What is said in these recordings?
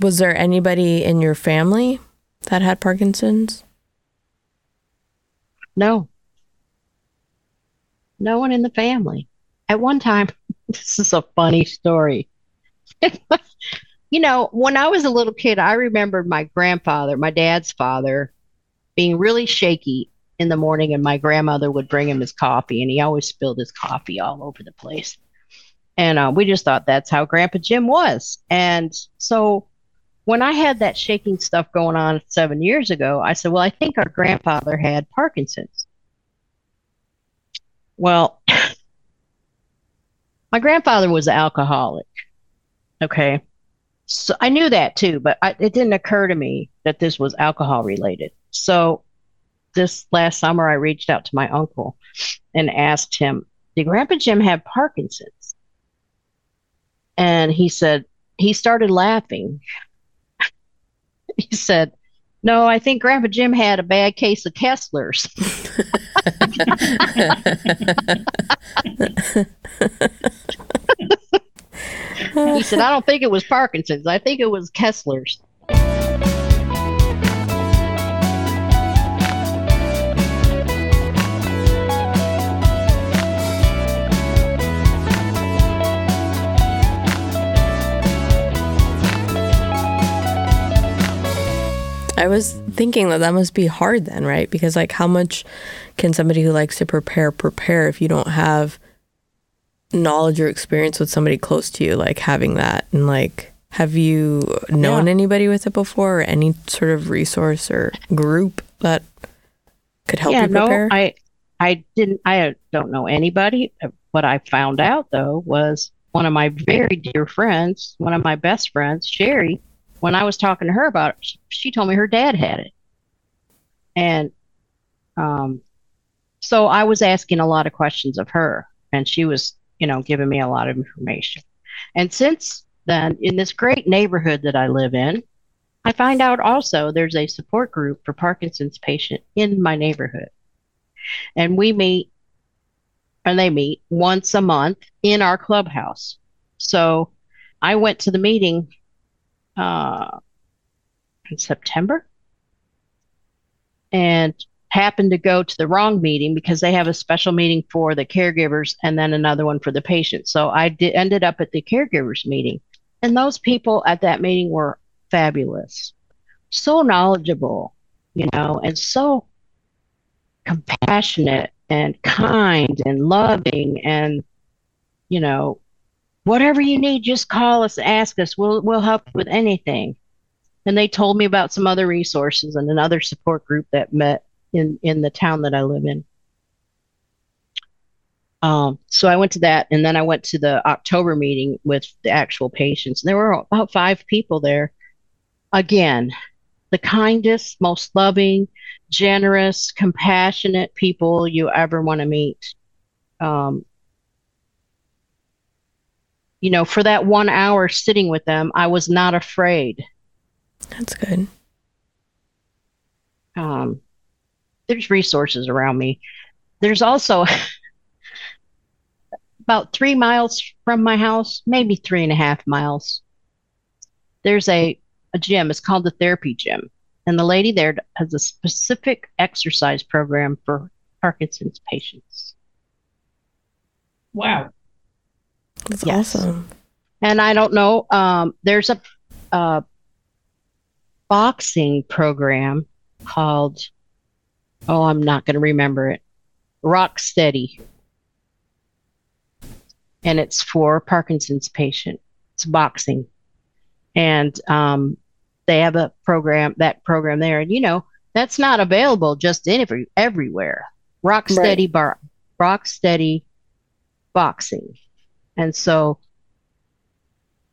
Was there anybody in your family that had Parkinson's? No. No one in the family. At one time, this is a funny story. you know, when I was a little kid, I remembered my grandfather, my dad's father, being really shaky in the morning, and my grandmother would bring him his coffee, and he always spilled his coffee all over the place. And uh, we just thought that's how Grandpa Jim was. And so when I had that shaking stuff going on seven years ago, I said, Well, I think our grandfather had Parkinson's. Well, my grandfather was an alcoholic. Okay. So I knew that too, but I, it didn't occur to me that this was alcohol related. So this last summer, I reached out to my uncle and asked him, Did Grandpa Jim have Parkinson's? And he said, he started laughing he said, No, I think Grandpa Jim had a bad case of Kessler's. he said, I don't think it was Parkinson's. I think it was Kessler's. I was thinking that that must be hard then, right? Because like how much can somebody who likes to prepare prepare if you don't have knowledge or experience with somebody close to you like having that and like have you known yeah. anybody with it before or any sort of resource or group that could help yeah, you prepare? No, I I didn't I don't know anybody. What I found out though was one of my very dear friends, one of my best friends, Sherry, when I was talking to her about it, she, told me her dad had it. And um, so I was asking a lot of questions of her, and she was, you know, giving me a lot of information. And since then, in this great neighborhood that I live in, I find out also there's a support group for Parkinson's patient in my neighborhood. And we meet, and they meet once a month in our clubhouse. So I went to the meeting uh, in September and happened to go to the wrong meeting because they have a special meeting for the caregivers and then another one for the patients. So I did, ended up at the caregivers meeting. And those people at that meeting were fabulous, so knowledgeable, you know, and so compassionate and kind and loving and, you know, whatever you need, just call us, ask us. We'll we'll help with anything. And they told me about some other resources and another support group that met in in the town that I live in. Um, so I went to that, and then I went to the October meeting with the actual patients. There were about five people there. Again, the kindest, most loving, generous, compassionate people you ever want to meet. Um, you know, for that one hour sitting with them, I was not afraid. That's good. Um, there's resources around me. There's also about three miles from my house, maybe three and a half miles. There's a, a gym. It's called the therapy gym. And the lady there has a specific exercise program for Parkinson's patients. Wow. That's yes. awesome. And I don't know. Um, there's a, a boxing program called, oh, I'm not going to remember it, Rock Steady. And it's for Parkinson's patient. It's boxing. And um, they have a program, that program there. And, you know, that's not available just in every, everywhere. Rock Steady right. bar, Rock Steady boxing. And so,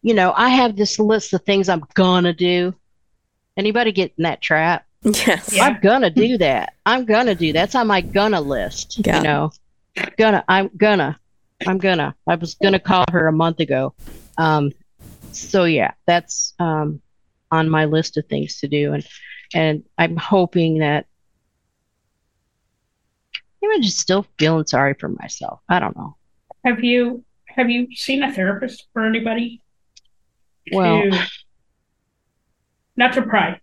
you know, I have this list of things I'm gonna do. Anybody get in that trap? Yes. Yeah. I'm gonna do that. I'm gonna do that's on my gonna list. Yeah. You know, gonna. I'm gonna. I'm gonna. I was gonna call her a month ago. Um, so yeah, that's um, on my list of things to do, and and I'm hoping that I'm just still feeling sorry for myself. I don't know. Have you have you seen a therapist for anybody? Well, not to pry.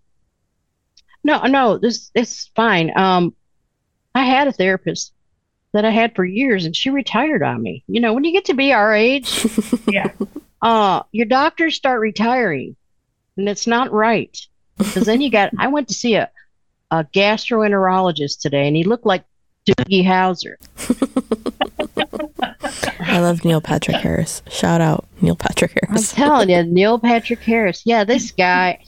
No, no, this it's fine. Um, I had a therapist that I had for years, and she retired on me. You know, when you get to be our age, Yeah. uh, your doctors start retiring, and it's not right. Because then you got. I went to see a a gastroenterologist today, and he looked like Doogie Howser. I love Neil Patrick Harris. Shout out Neil Patrick Harris. I'm telling you, Neil Patrick Harris. Yeah, this guy,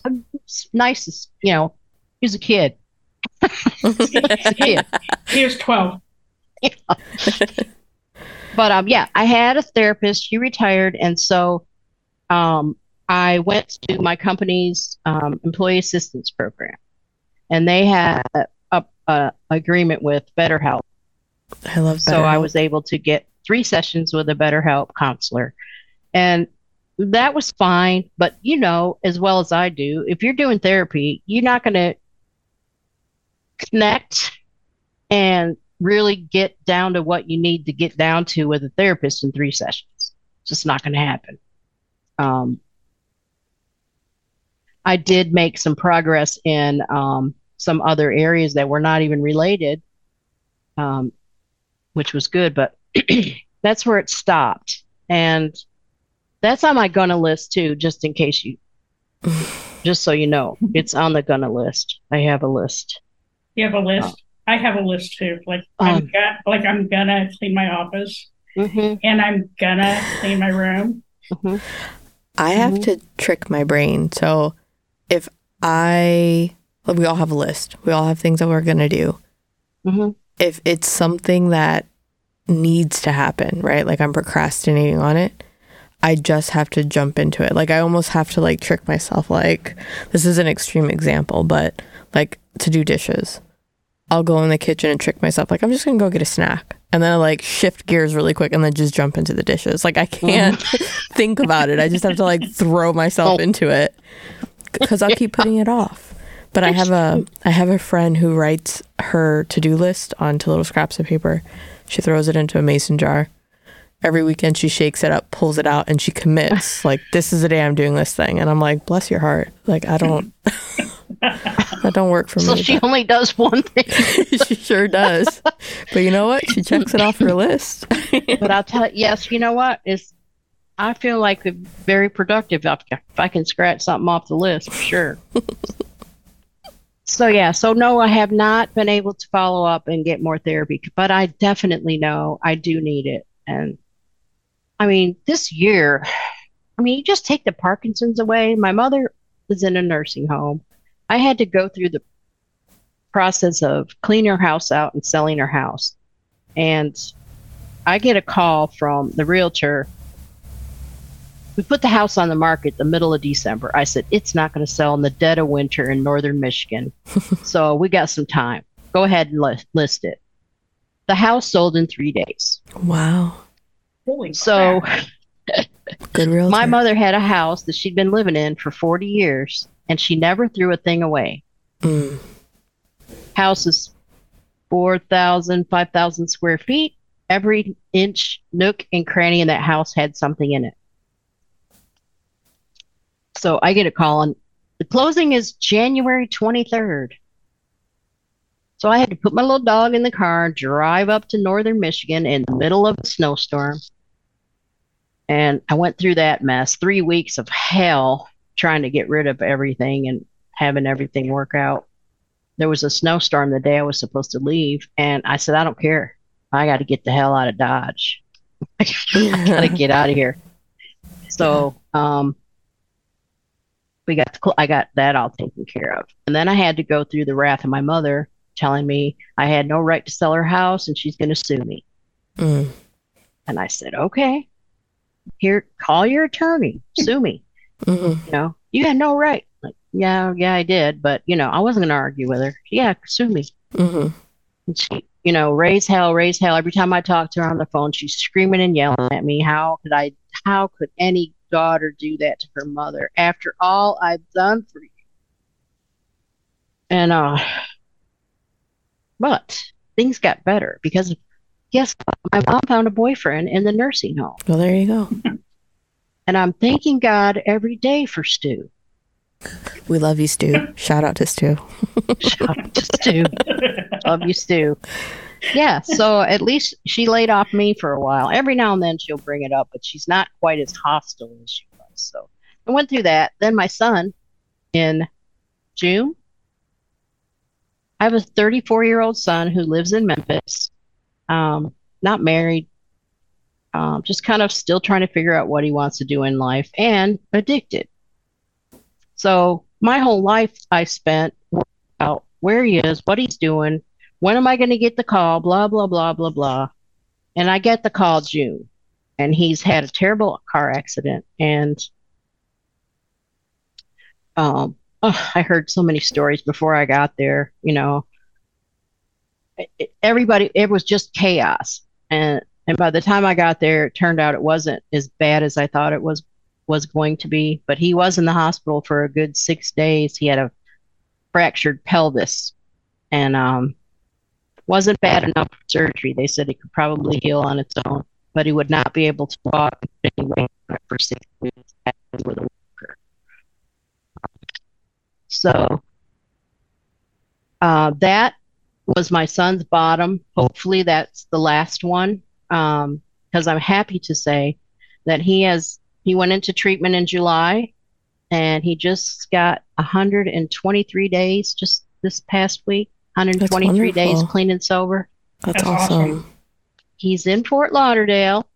nicest. You know, he's a kid. He's a kid. He was 12. But um, yeah, I had a therapist. She retired, and so um, I went to my company's um, employee assistance program, and they had a, a agreement with BetterHelp. I love So I was able to get three sessions with a BetterHelp counselor, and that was fine. But you know, as well as I do, if you're doing therapy, you're not going to connect and really get down to what you need to get down to with a therapist in three sessions. It's just not going to happen. Um, I did make some progress in um, some other areas that were not even related, um, which was good, but that's where it stopped. And that's on my gonna list too, just in case you, just so you know, it's on the gonna list. I have a list. You have a list. I have a list too. Like I'm Um. got, like I'm gonna clean my office Mm-hmm, and I'm gonna clean my room. mm-hmm. I have Mhm. to trick my brain. So if I, like, we all have a list, we all have things that we're going to do. Mm-hmm. If it's something that needs to happen, right? Like I'm procrastinating on it, I just have to jump into it. Like I almost have to like trick myself. Like this is an extreme example, but like to do dishes. I'll go in the kitchen and trick myself. Like I'm just gonna go get a snack, and then I like shift gears really quick, and then just jump into the dishes. Like I can't think about it. I just have to like throw myself into it because I'll keep putting it off. But I have a I have a friend who writes her to do list onto little scraps of paper. She throws it into a mason jar. Every weekend she shakes it up, pulls it out, and she commits. like this is the day I'm doing this thing, and I'm like, bless your heart. Like I don't. that don't work for So me. So she only does one thing. she sure does. But you know what? She checks it off her list. But I'll tell you, yes, you know what? Is I feel like very productive if, if I can scratch something off the list for sure. So yeah, so no, I have not been able to follow up and get more therapy, but I definitely know I do need it. And I mean, this year, I mean, you just take the Parkinson's away. My mother was in a nursing home. I had to go through the process of cleaning her house out and selling her house. And I get a call from the realtor. We put the house on the market the middle of December. I said, it's not going to sell in the dead of winter in northern Michigan. so we got some time. Go ahead and li- list it. The house sold in three days. Wow. Holy So. Good real. my mother had a house that she'd been living in for 40 years and she never threw a thing away. Mm. House is 4,000, 5,000 square feet. Every inch, nook, and cranny in that house had something in it. So I get a call, and the closing is January 23rd. So I had to put my little dog in the car, drive up to northern Michigan in the middle of a snowstorm. And I went through that mess three weeks of hell trying to get rid of everything and having everything work out there was a snowstorm the day I was supposed to leave, and I said, I don't care. I got to get the hell out of Dodge. I got to get out of here. So, um, we got, the, I got that all taken care of. And then I had to go through the wrath of my mother telling me I had no right to sell her house and she's going to sue me. Mm. And I said, okay, here, call your attorney, sue me. Mhm. You know, you had no right. Like, yeah, yeah, I did. But, you know, I wasn't going to argue with her. Yeah, sue me. Mhm. And she, you know, raise hell, raise hell. Every time I talk to her on the phone, she's screaming and yelling at me. How could I, how could any daughter do that to her mother after all I've done for you? And, uh, but things got better because guess what? My mom found a boyfriend in the nursing home. Well, there you go. And I'm thanking God every day for Stu. We love you, Stu. Shout out to Stu. Shout out to Stu. love you, Stu. Yeah, so at least she laid off me for a while. Every now and then she'll bring it up, but she's not quite as hostile as she was. So I went through that. Then my son in June, I have a 34 year old son who lives in Memphis, um, not married, um, just kind of still trying to figure out what he wants to do in life and addicted. So my whole life I spent out where he is, what he's doing, when am I going to get the call, blah, blah, blah, blah, blah. And I get the call June, and he's had a terrible car accident. And um, oh, I heard so many stories before I got there, you know. Everybody, it was just chaos. And and by the time I got there, it turned out it wasn't as bad as I thought it was was going to be. But he was in the hospital for a good six days. He had a fractured pelvis, and um, wasn't bad enough for surgery. They said he could probably heal on its own, but he would not be able to walk anyway for six weeks with a walker. So uh, that was my son's bottom. Hopefully, that's the last one because um, I'm happy to say that he has he went into treatment in July, and he just got 123 days just this past week. 123 days clean and sober. That's, That's awesome. awesome. He's in Fort Lauderdale,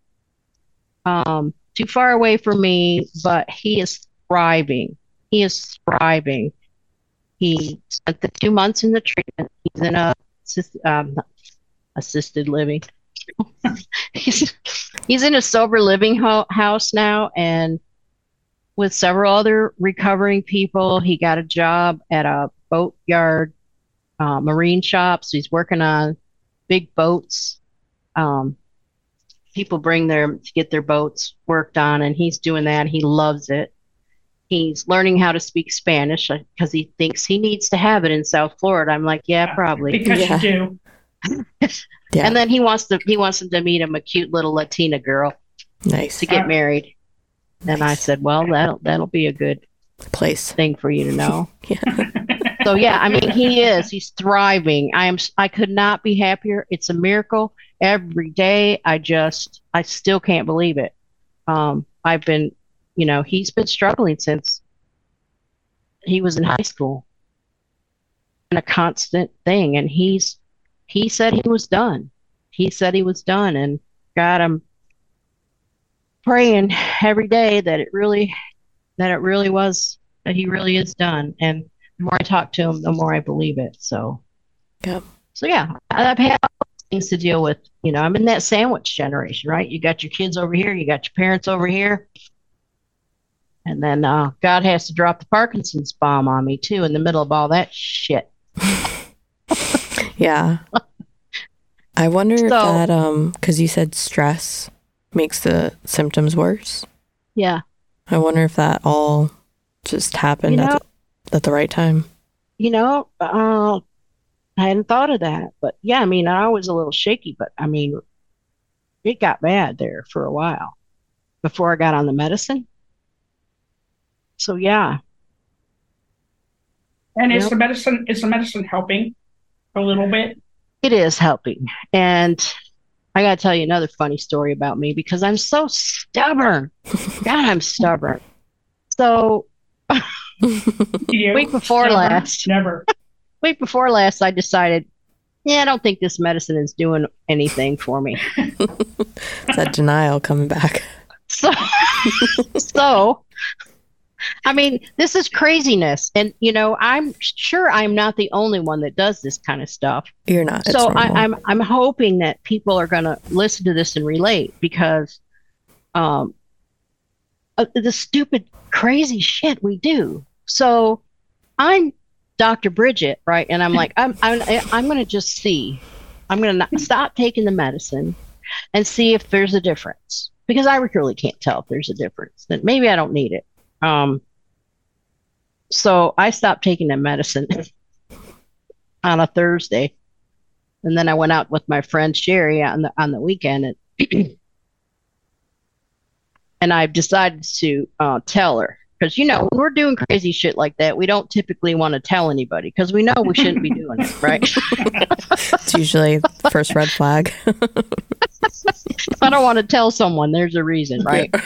um, too far away from me, but he is thriving. He is thriving. He spent the two months in the treatment. He's in a um, assisted living he's he's in a sober living ho- house now, and with several other recovering people, he got a job at a boat yard, uh, marine shops. He's working on big boats. Um, people bring their to get their boats worked on, and he's doing that. He loves it. He's learning how to speak Spanish because he thinks he needs to have it in South Florida. I'm like, yeah, probably. Because yeah. you do. Yeah. And then he wants to he wants him to meet him a cute little Latina girl. Nice. To get married. Nice. And I said, Well, that'll that'll be a good place thing for you to know. yeah. So yeah, I mean he is. He's thriving. I am I could not be happier. It's a miracle. Every day I just I still can't believe it. Um I've been you know, he's been struggling since he was in high school. And a constant thing. And he's he said he was done. He said he was done. And God, I'm praying every day that it really, that it really was, that he really is done. And the more I talk to him, the more I believe it. So, yeah. So, yeah, I've had things to deal with. You know, I'm in that sandwich generation, right? You got your kids over here, you got your parents over here. And then uh, God has to drop the Parkinson's bomb on me, too, in the middle of all that shit. Yeah. I wonder so, if that um cuz you said stress makes the symptoms worse. Yeah. I wonder if that all just happened you know, at, at the right time. You know, uh, I hadn't thought of that, but yeah, I mean, I was a little shaky, but I mean, it got bad there for a while before I got on the medicine. So yeah. And is yep. the medicine is the medicine helping? a little bit? It is helping. And I got to tell you another funny story about me because I'm so stubborn. God, I'm stubborn. So, week before never, last, never. week before last, I decided, yeah, I don't think this medicine is doing anything for me. it's that denial coming back. So, so I mean, this is craziness. And, you know, I'm sure I'm not the only one that does this kind of stuff. You're not. So I, am I'm, I'm hoping that people are going to listen to this and relate because um, uh, the stupid, crazy shit we do. So I'm Dr. Bridget, right? And I'm like, I'm, I'm, I'm going to just see. I'm going to stop taking the medicine and see if there's a difference because I really can't tell if there's a difference. That maybe I don't need it. Um, so I stopped taking the medicine on a Thursday, and then I went out with my friend Sherry on the on the weekend, and and I've decided to uh, tell her because you know when we're doing crazy shit like that, we don't typically want to tell anybody because we know we shouldn't be doing it, right? It's usually the first red flag. if I don't want to tell someone, there's a reason, right?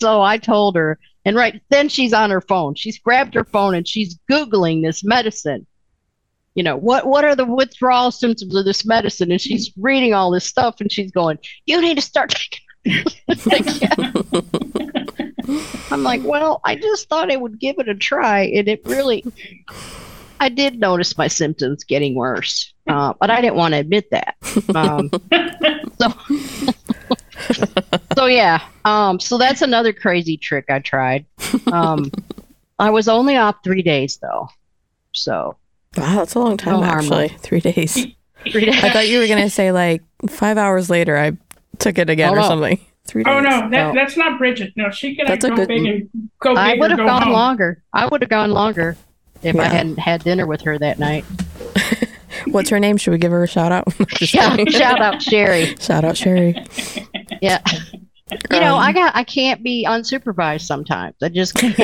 so I told her, and right then she's on her phone. She's grabbed her phone and she's googling this medicine. You know what? What are the withdrawal symptoms of this medicine? And she's reading all this stuff, and she's going, "You need to start taking." I'm like, well, I just thought I would give it a try, and it really, I did notice my symptoms getting worse, uh, but I didn't want to admit that. Um, so, so yeah, um, so that's another crazy trick I tried. Um, I was only off three days though, so Wow, that's a long time No actually. Three days. three days. I thought you were gonna say like five hours later I took it again Oh, or no. something. Three days. Oh no, that, No. that's not Bridget. No, she can That's a go good big and go I would have go gone home. longer. I would have gone longer if I hadn't had dinner with her that night. What's her name? Should we give her a shout out? Just Yeah, kidding. shout out Sherry. shout out Sherry. Yeah. You know, Um, I got I can't be unsupervised sometimes. I just can't.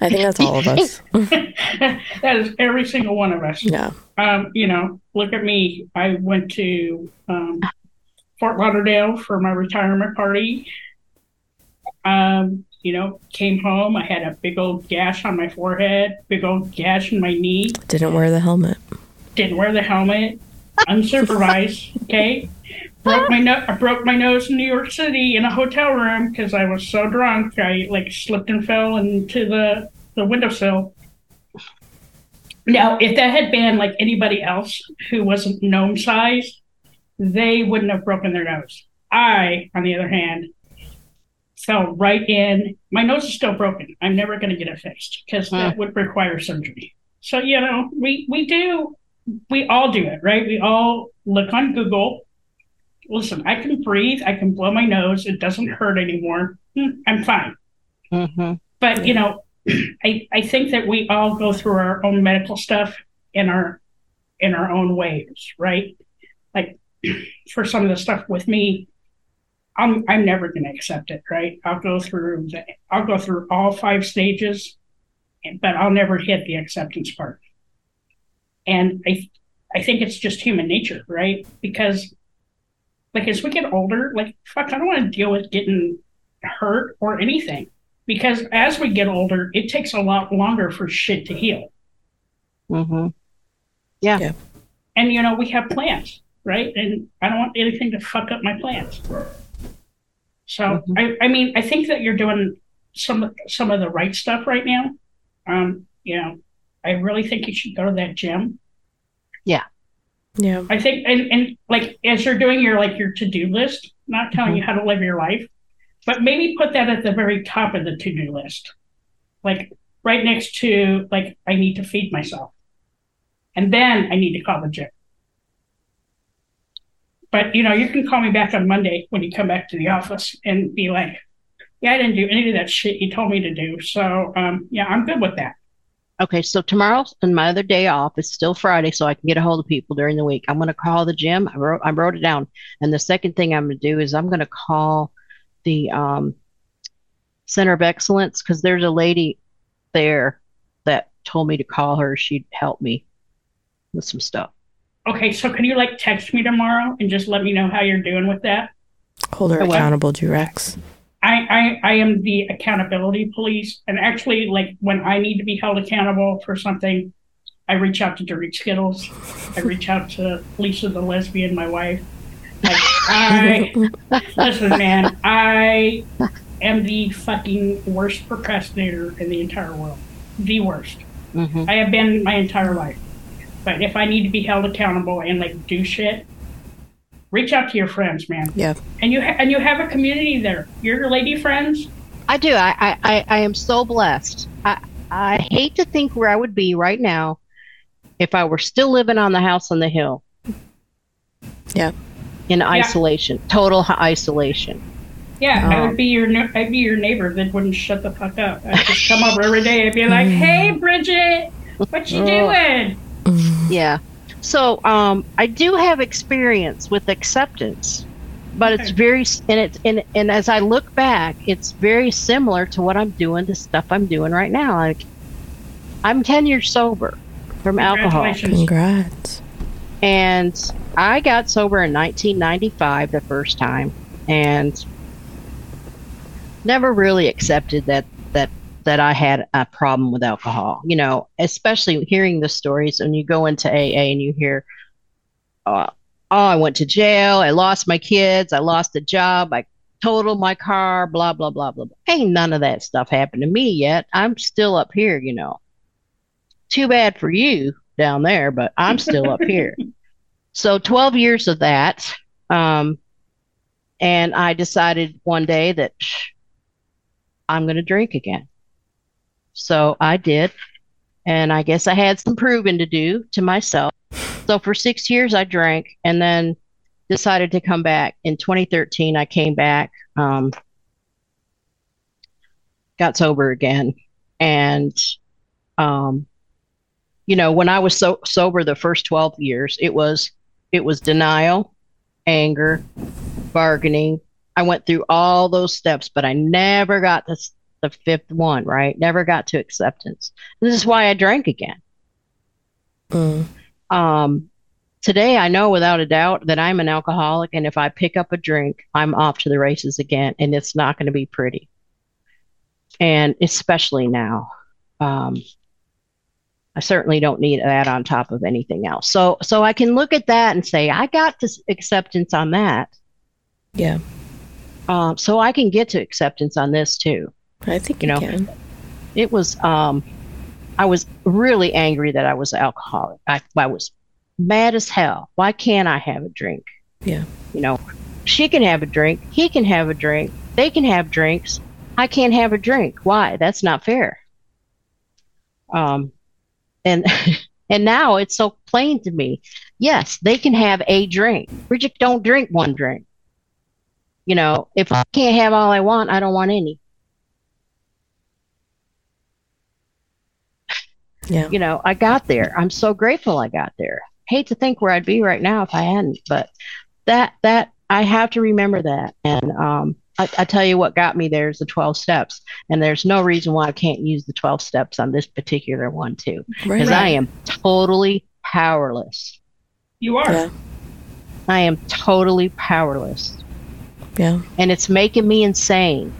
I think that's all of us. that is every single one of us. Yeah. Um, you know, look at me. I went to um, Fort Lauderdale for my retirement party. Um, you know, came home. I had a big old gash on my forehead, big old gash in my knee. Didn't wear the helmet. Didn't wear the helmet, unsupervised. okay, broke my no- I broke my nose in New York City in a hotel room because I was so drunk. I like slipped and fell into the the windowsill. Now, if that had been like anybody else who wasn't gnome sized, they wouldn't have broken their nose. I, on the other hand, fell right in. My nose is still broken. I'm never going to get it fixed because that would require surgery. So you know, we we do, we all do it, right? We all look on Google. Listen, I can breathe. I can blow my nose. It doesn't hurt anymore. Hmm, I'm fine. hmm But you know, I I think that we all go through our own medical stuff in our in our own ways, right? Like for some of the stuff with me, I'm I'm never going to accept it, right? I'll go through the I'll go through all five stages, but I'll never hit the acceptance part. And I I think it's just human nature, right? Because like as we get older, like fuck, I don't want to deal with getting hurt or anything because as we get older, it takes a lot longer for shit to heal. Mm-hmm. Yeah. And you know, we have plans, right? And I don't want anything to fuck up my plans. So I, I mean, I think that you're doing some some of the right stuff right now. Um, you know, I really think you should go to that gym. Yeah. Yeah. I think and, and like as you're doing your like your to-do list, not telling Mhm. you how to live your life, but maybe put that at the very top of the to-do list. Like right next to like I need to feed myself. And then I need to call the gym. But you know, you can call me back on Monday when you come back to the office and be like, Yeah, I didn't do any of that shit you told me to do. So um yeah, I'm good with that. Okay, so tomorrow and my other day off is still Friday, so I can get a hold of people during the week. I'm going to call the gym. I wrote I wrote it down, and the second thing I'm going to do is I'm going to call the um, Center of Excellence because there's a lady there that told me to call her. She'd help me with some stuff. Okay, so can you like text me tomorrow and just let me know how you're doing with that? Hold her I accountable, G-Rex. I, I I am the accountability police, and actually, like when I need to be held accountable for something, I reach out to Dirty Skittles. I reach out to Lisa the lesbian, my wife. Like I listen, man. I am the fucking worst procrastinator in the entire world. The worst. hmm I have been my entire life. But if I need to be held accountable and like do shit, reach out to your friends, man. Yeah. And you ha- and you have a community there. You're your lady friends. I do. I, I, I, I am so blessed. I, I hate to think where I would be right now if I were still living on the house on the hill. Yeah. In isolation, total isolation. Yeah, I Oh. would be your I'd be your neighbor that wouldn't shut the fuck up. I'd just come over every day and be like, "Hey, Bridget, what you Oh. Doing?" Yeah. So um, I do have experience with acceptance, but it's very and it's and, and as I look back, it's very similar to what I'm doing, the stuff I'm doing right now. Like I'm 10 years sober from alcohol. Congrats. And I got sober in 1995 the first time and never really accepted that that I had a problem with alcohol. You know, especially hearing the stories when you go into AA and you hear uh, oh, I went to jail, I lost my kids, I lost a job, I totaled my car, blah blah blah blah. blah. Ain't none of that stuff happened to me yet. I'm still up here, you know. Too bad for you down there, but I'm still up here. So 12 years of that. Um, and I decided one day that psh, I'm going to drink again. So I did. And I guess I had some proving to do to myself. So for six years, I drank and then decided to come back. In 2013, I came back, um, got sober again. And um, you know, when I was so sober the first 12 years, it was it was denial, anger, bargaining. I went through all those steps, but I never got to the fifth one, right? Never got to acceptance. This is why I drank again. Mm. Um, today, I know without a doubt that I'm an alcoholic, and if I pick up a drink, I'm off to the races again, and it's not going to be pretty. And especially now, um, I certainly don't need that on top of anything else. So, so I can look at that and say I got this acceptance on that, Yeah. um, so I can get to acceptance on this too. I think You know, can. it was um I was really angry that I was an alcoholic. I, I was mad as hell. Why can't I have a drink? Yeah. You know, she can have a drink, he can have a drink, they can have drinks. I can't have a drink. Why? That's not fair. Um and and now it's so plain to me. Yes, they can have a drink. Bridget, don't drink one drink. You know, if I can't have all I want, I don't want any. Yeah. you know, I got there. I'm so grateful I got there. Hate to think where I'd be right now if I hadn't, but that that I have to remember that. And um, I, I tell you what got me there is the 12 steps, and there's no reason why I can't use the 12 steps on this particular one too, Right. because I am totally powerless. You are. Yeah. I am totally powerless, Yeah. and it's making me insane.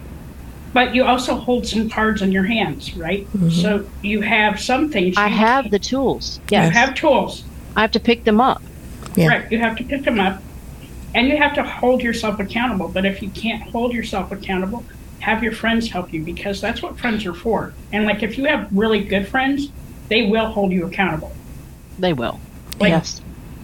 But you also hold some cards in your hands, right? Mhm. So you have some things. I you- have the tools. You have tools. I have to pick them up. Yeah. Right. You have to pick them up and you have to hold yourself accountable. But if you can't hold yourself accountable, have your friends help you because that's what friends are for. And like if you have really good friends, they will hold you accountable. They will. Like, yes.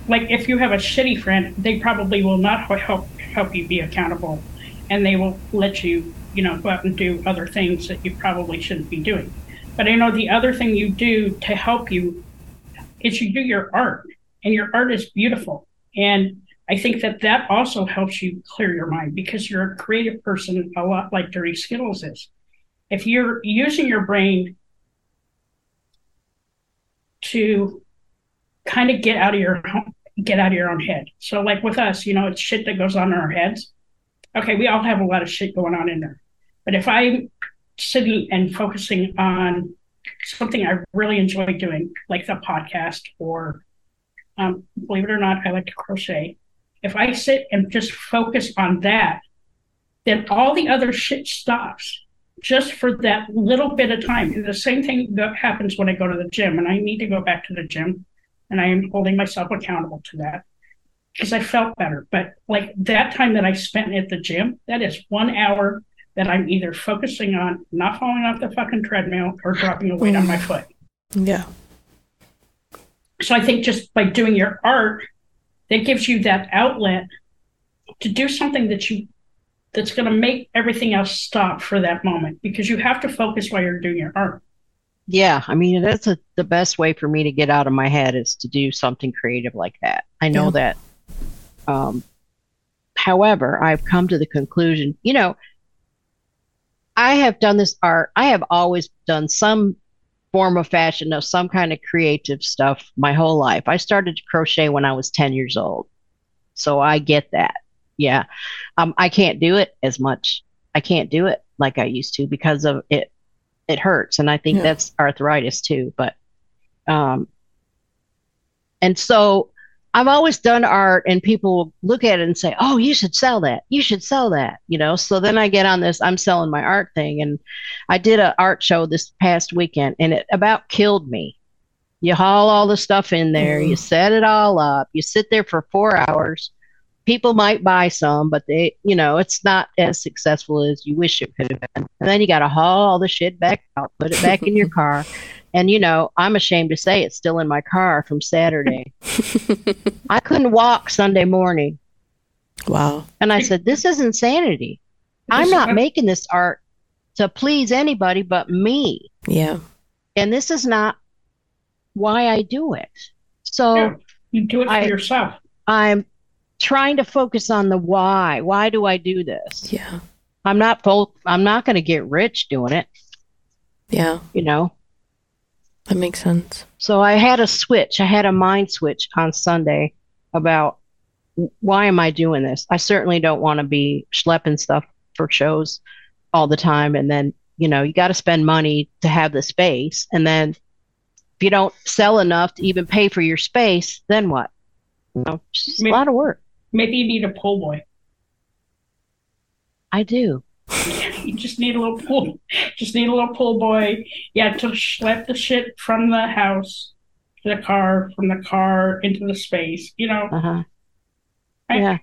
like if you have a shitty friend, they probably will not help help you be accountable, and they will let you, you know, go out and do other things that you probably shouldn't be doing. But I know the other thing you do to help you is you do your art, and your art is beautiful. And I think that that also helps you clear your mind because you're a creative person, a lot like Dirty Skittles is. If you're using your brain to kind of get out of your get out of your own head. So like with us, you know, it's shit that goes on in our heads. Okay, we all have a lot of shit going on in there. But if I'm sitting and focusing on something I really enjoy doing, like the podcast or um, believe it or not, I like to crochet. If I sit and just focus on that, then all the other shit stops just for that little bit of time. And the same thing that happens when I go to the gym, and I need to go back to the gym, and I am holding myself accountable to that because I felt better. But like that time that I spent at the gym, that is one hour that I'm either focusing on not falling off the fucking treadmill or dropping a weight on my foot. Yeah. So I think just by doing your art, that gives you that outlet to do something that you that's going to make everything else stop for that moment because you have to focus while you're doing your art. Yeah, I mean that's a, the best way for me to get out of my head is to do something creative like that. I know Yeah. that. Um, however, I've come to the conclusion, you know, I have done this art. I have always done some form of fashion of some kind of creative stuff my whole life. I started to crochet when I was 10 years old. So I get that. yeah, um, I can't do it as much. I can't do it like I used to because of it. It hurts, and I think Yeah. that's arthritis too. But, um, and so I've always done art, and people will look at it and say, "Oh, you should sell that. You should sell that." You know. So then I get on this. I'm selling my art thing, and I did an art show this past weekend, and it about killed me. You haul all the stuff in there, you mm-hmm. set it all up, you sit there for four hours. People might buy some, but they, you know, it's not as successful as you wish it could have been. And then you got to haul all the shit back out, put it back in your car. And, you know, I'm ashamed to say it's still in my car from Saturday. I couldn't walk Sunday morning. Wow. And I said, this is insanity. I'm not making this art to please anybody but me. Yeah. And this is not why I do it. So Yeah. You do it for I- yourself. I'm trying to focus on the why. Why do I do this? Yeah. I'm not fo- I'm not going to get rich doing it, Yeah. you know. That makes sense. So I had a switch. I had a mind switch on Sunday about why am I doing this? I certainly don't want to be schlepping stuff for shows all the time and then, you know, you got to spend money to have the space and then if you don't sell enough to even pay for your space, then what? You know, it's just a lot of work. Maybe you need a pull boy. I do. You just need a little pull. Just need a little pull boy. Yeah, to schlep the shit from the house to the car, from the car into the space. You know, Uh-huh. I- Yeah.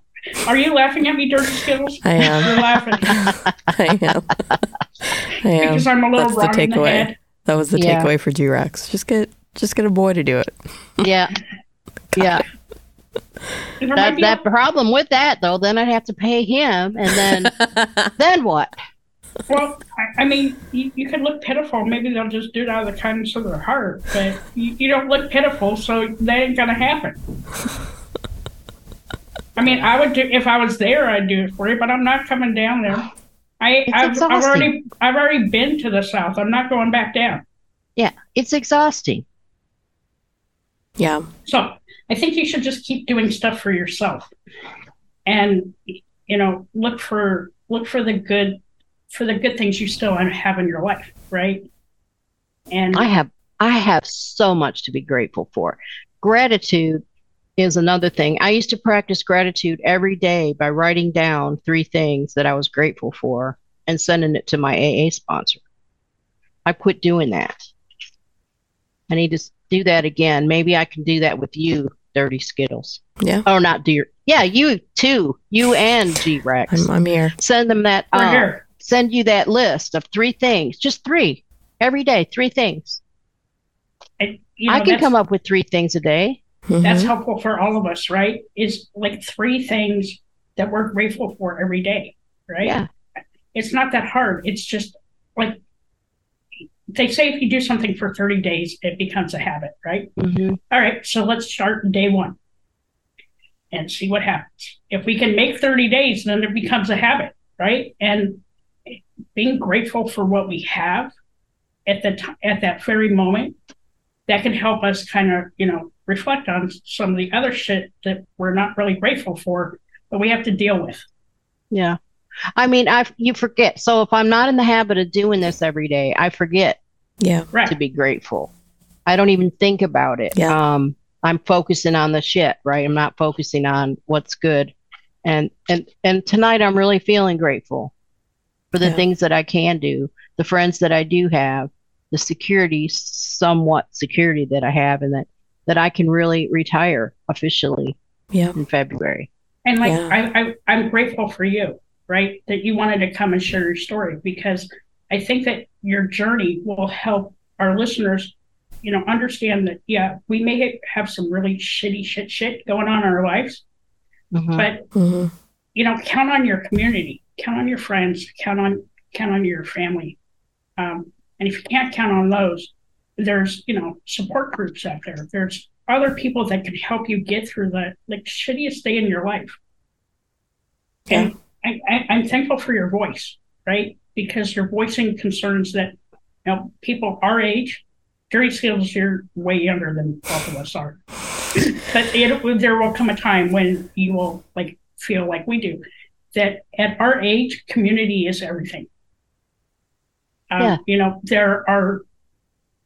are you laughing at me, Dirty Skittles? I am. You're laughing I am. I am. because I'm a little That's the wrong in the takeaway. head. That was the Yeah. takeaway for G-Rex. Just get just get a boy to do it. Yeah. Yeah. There That that problem with that though, then I'd have to pay him and then then what? Well, I, I mean, you, you could look pitiful. Maybe they'll just do it out of the kindness of their heart, but you, you don't look pitiful, so that ain't gonna happen. I mean, I would do if I was there. I'd do it for you, but I'm not coming down there. I, I've, I've already, I've already been to the south. I'm not going back down. Yeah. It's exhausting. yeah. So I think you should just keep doing stuff for yourself, and you know, look for look for the good for the good things you still have in your life, right? And I have I have so much to be grateful for. Gratitude is another thing. I used to practice gratitude every day by writing down three things that I was grateful for and sending it to my AA sponsor. I quit doing that. I need to do that again. Maybe I can do that with you, Dirty Skittles. Yeah. Oh, not dear. Yeah, you too. You and G Rex. I'm I'm here. Send them that. we're uh, here. send you that list of three things, just three every day, three things. And, you know, I can come up with three things a day. That's Mhm. helpful for all of us, right? Is like three things that we're grateful for every day, right? Yeah. It's not that hard. It's just like they say if you do something for 30 days, it becomes a habit, right? hmm All right, so let's start day one and see what happens. If we can make 30 days, then it becomes a habit, right? And being grateful for what we have at the t- at that very moment, that can help us kind of, you know, reflect on some of the other shit that we're not really grateful for, but we have to deal with. Yeah. I mean, I you forget. So if I'm not in the habit of doing this every day, I forget Yeah. Right. to be grateful. I don't even think about it. Yeah. Um, I'm focusing on the shit, right? I'm not focusing on what's good. And and and tonight I'm really feeling grateful for the Yeah. things that I can do, the friends that I do have, the security, somewhat security that I have, and that that I can really retire officially Yeah. in February. And like Yeah. I, I I'm grateful for you, right? That you wanted to come and share your story because I think that your journey will help our listeners, you know, understand that yeah, we may have some really shitty shit shit going on in our lives, Mhm. but hmm you know, count on your community, count on your friends, count on count on your family. Um, and if you can't count on those, there's you know support groups out there. There's other people that can help you get through the like shittiest day in your life. And I, I, I'm thankful for your voice, right? Because you're voicing concerns that you know people our age. Dirty Skittles, you're way younger than both of us are. but it, there will come a time when you will like feel like we do, that at our age, community is everything. Um, Yeah. You know, there are,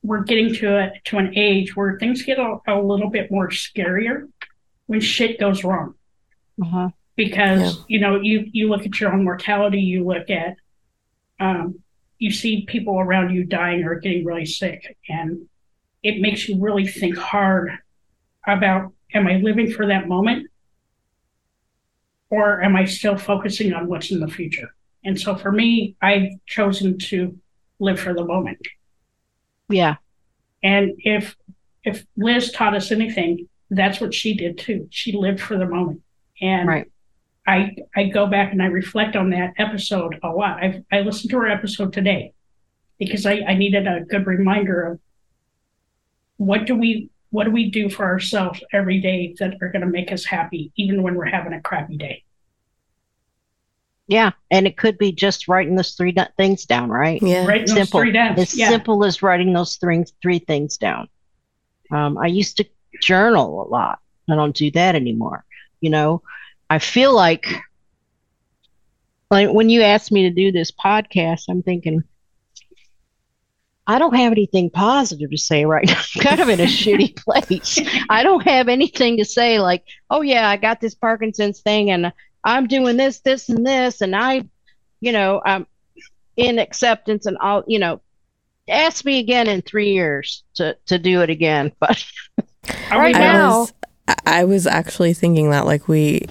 we're getting to a, to an age where things get a, a little bit more scarier when shit goes wrong Uh-huh. because Yeah. you know you you look at your own mortality you look at um, you see people around you dying or getting really sick and it makes you really think hard about am i living for that moment? Or am i still focusing on what's in the future? And so for me i've chosen to live for the moment. Yeah. and if if liz taught us anything that's what she did too. She lived for the moment. And Right. I I go back and I reflect on that episode a lot. I I listened to her episode today because I, I needed a good reminder of what do we what do we do for ourselves every day that are going to make us happy, even when we're having a crappy day. Yeah. And it could be just writing those three do- things down, right? Yeah. Right? Those Simple. three down. As Yeah. simple as writing those three, three things down. Um, I used to journal a lot. I don't do that anymore. You know, I feel like, like when you asked me to do this podcast, I'm thinking, I don't have anything positive to say right now. I'm kind of in a shitty place. I don't have anything to say like, oh yeah, I got this Parkinson's thing and I'm doing this, this, and this, and I, you know, I'm in acceptance and I'll, you know, ask me again in three years to to do it again. But right I now- was I- was actually thinking that like we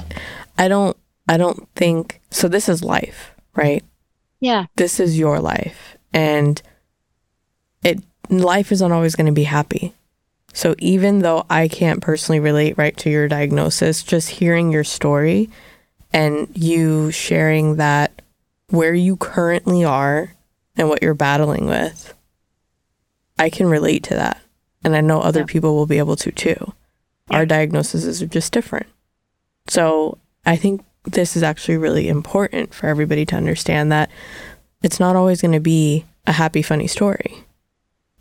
I don't I don't think so this is life, right? yeah, This is your life and it life isn't always going to be happy. So even though I can't personally relate right to your diagnosis, just hearing your story and you sharing that where you currently are and what you're battling with, I can relate to that. And I know other Yeah. people will be able to too. Our diagnoses are just different. So I think this is actually really important for everybody to understand that it's not always going to be a happy, funny story.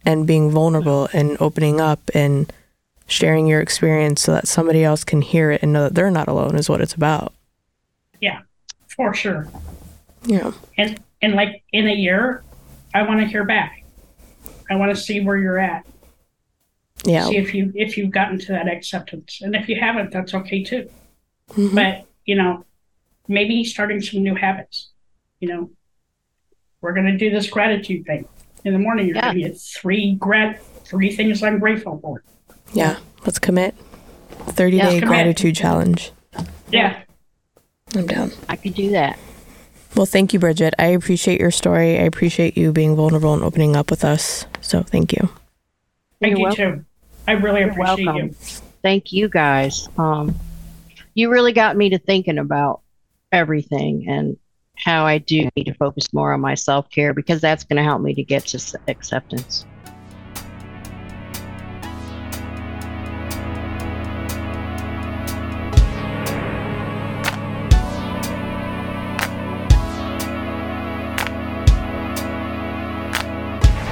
And being vulnerable and opening up and sharing your experience so that somebody else can hear it and know that they're not alone is what it's about. Yeah, for sure. Yeah. And and like in a year, I want to hear back. I want to see where you're at. Yeah. See if you if you've gotten to that acceptance, and if you haven't, that's okay too. Mhm. But you know, maybe starting some new habits. You know, we're gonna do this gratitude thing in the morning. You're Yeah. gonna get three grat three things I'm grateful for. Yeah. Let's commit. 30 Yeah, day commit. gratitude challenge. Yeah. I'm down. I could do that. Well, thank you, Bridget. I appreciate your story. I appreciate you being vulnerable and opening up with us. So thank you. Thank You're you welcome. too. I really You're appreciate welcome. you. Thank you guys. Um, you really got me to thinking about everything and how I do need to focus more on my self care because that's going to help me to get to acceptance.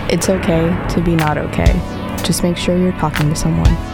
It's okay to be not okay. Just make sure you're talking to someone.